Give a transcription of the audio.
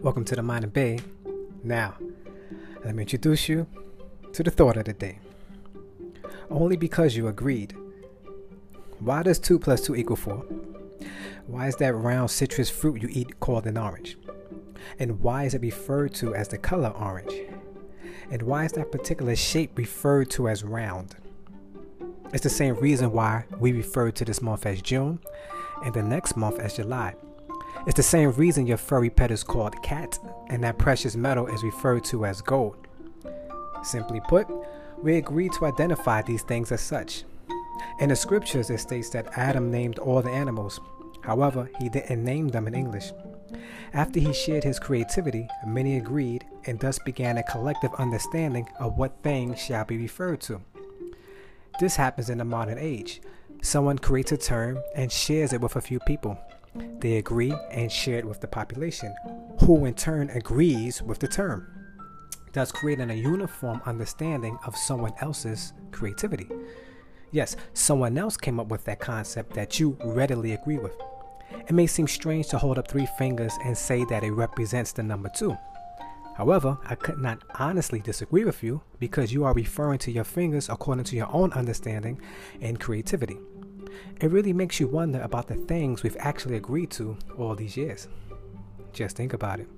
Welcome to the Mind of Bay. Now, let me introduce you to the thought of the day. Only because you agreed. Why does 2 plus 2 equal 4? Why is that round citrus fruit you eat called an orange? And why is it referred to as the color orange? And why is that particular shape referred to as round? It's the same reason why we refer to this month as June and the next month as July. It's the same reason your furry pet is called cat and that precious metal is referred to as gold. Simply put, we agree to identify these things as such. In the scriptures, it states that Adam named all the animals. However, he didn't name them in English. After he shared his creativity, many agreed and thus began a collective understanding of what things shall be referred to. This happens in the modern age. Someone creates a term and shares it with a few people. They agree and share it with the population, who in turn agrees with the term, thus creating a uniform understanding of someone else's creativity. Yes, someone else came up with that concept that you readily agree with. It may seem strange to hold up three fingers and say that it represents the number two. However, I could not honestly disagree with you because you are referring to your fingers according to your own understanding and creativity. It really makes you wonder about the things we've actually agreed to all these years. Just think about it.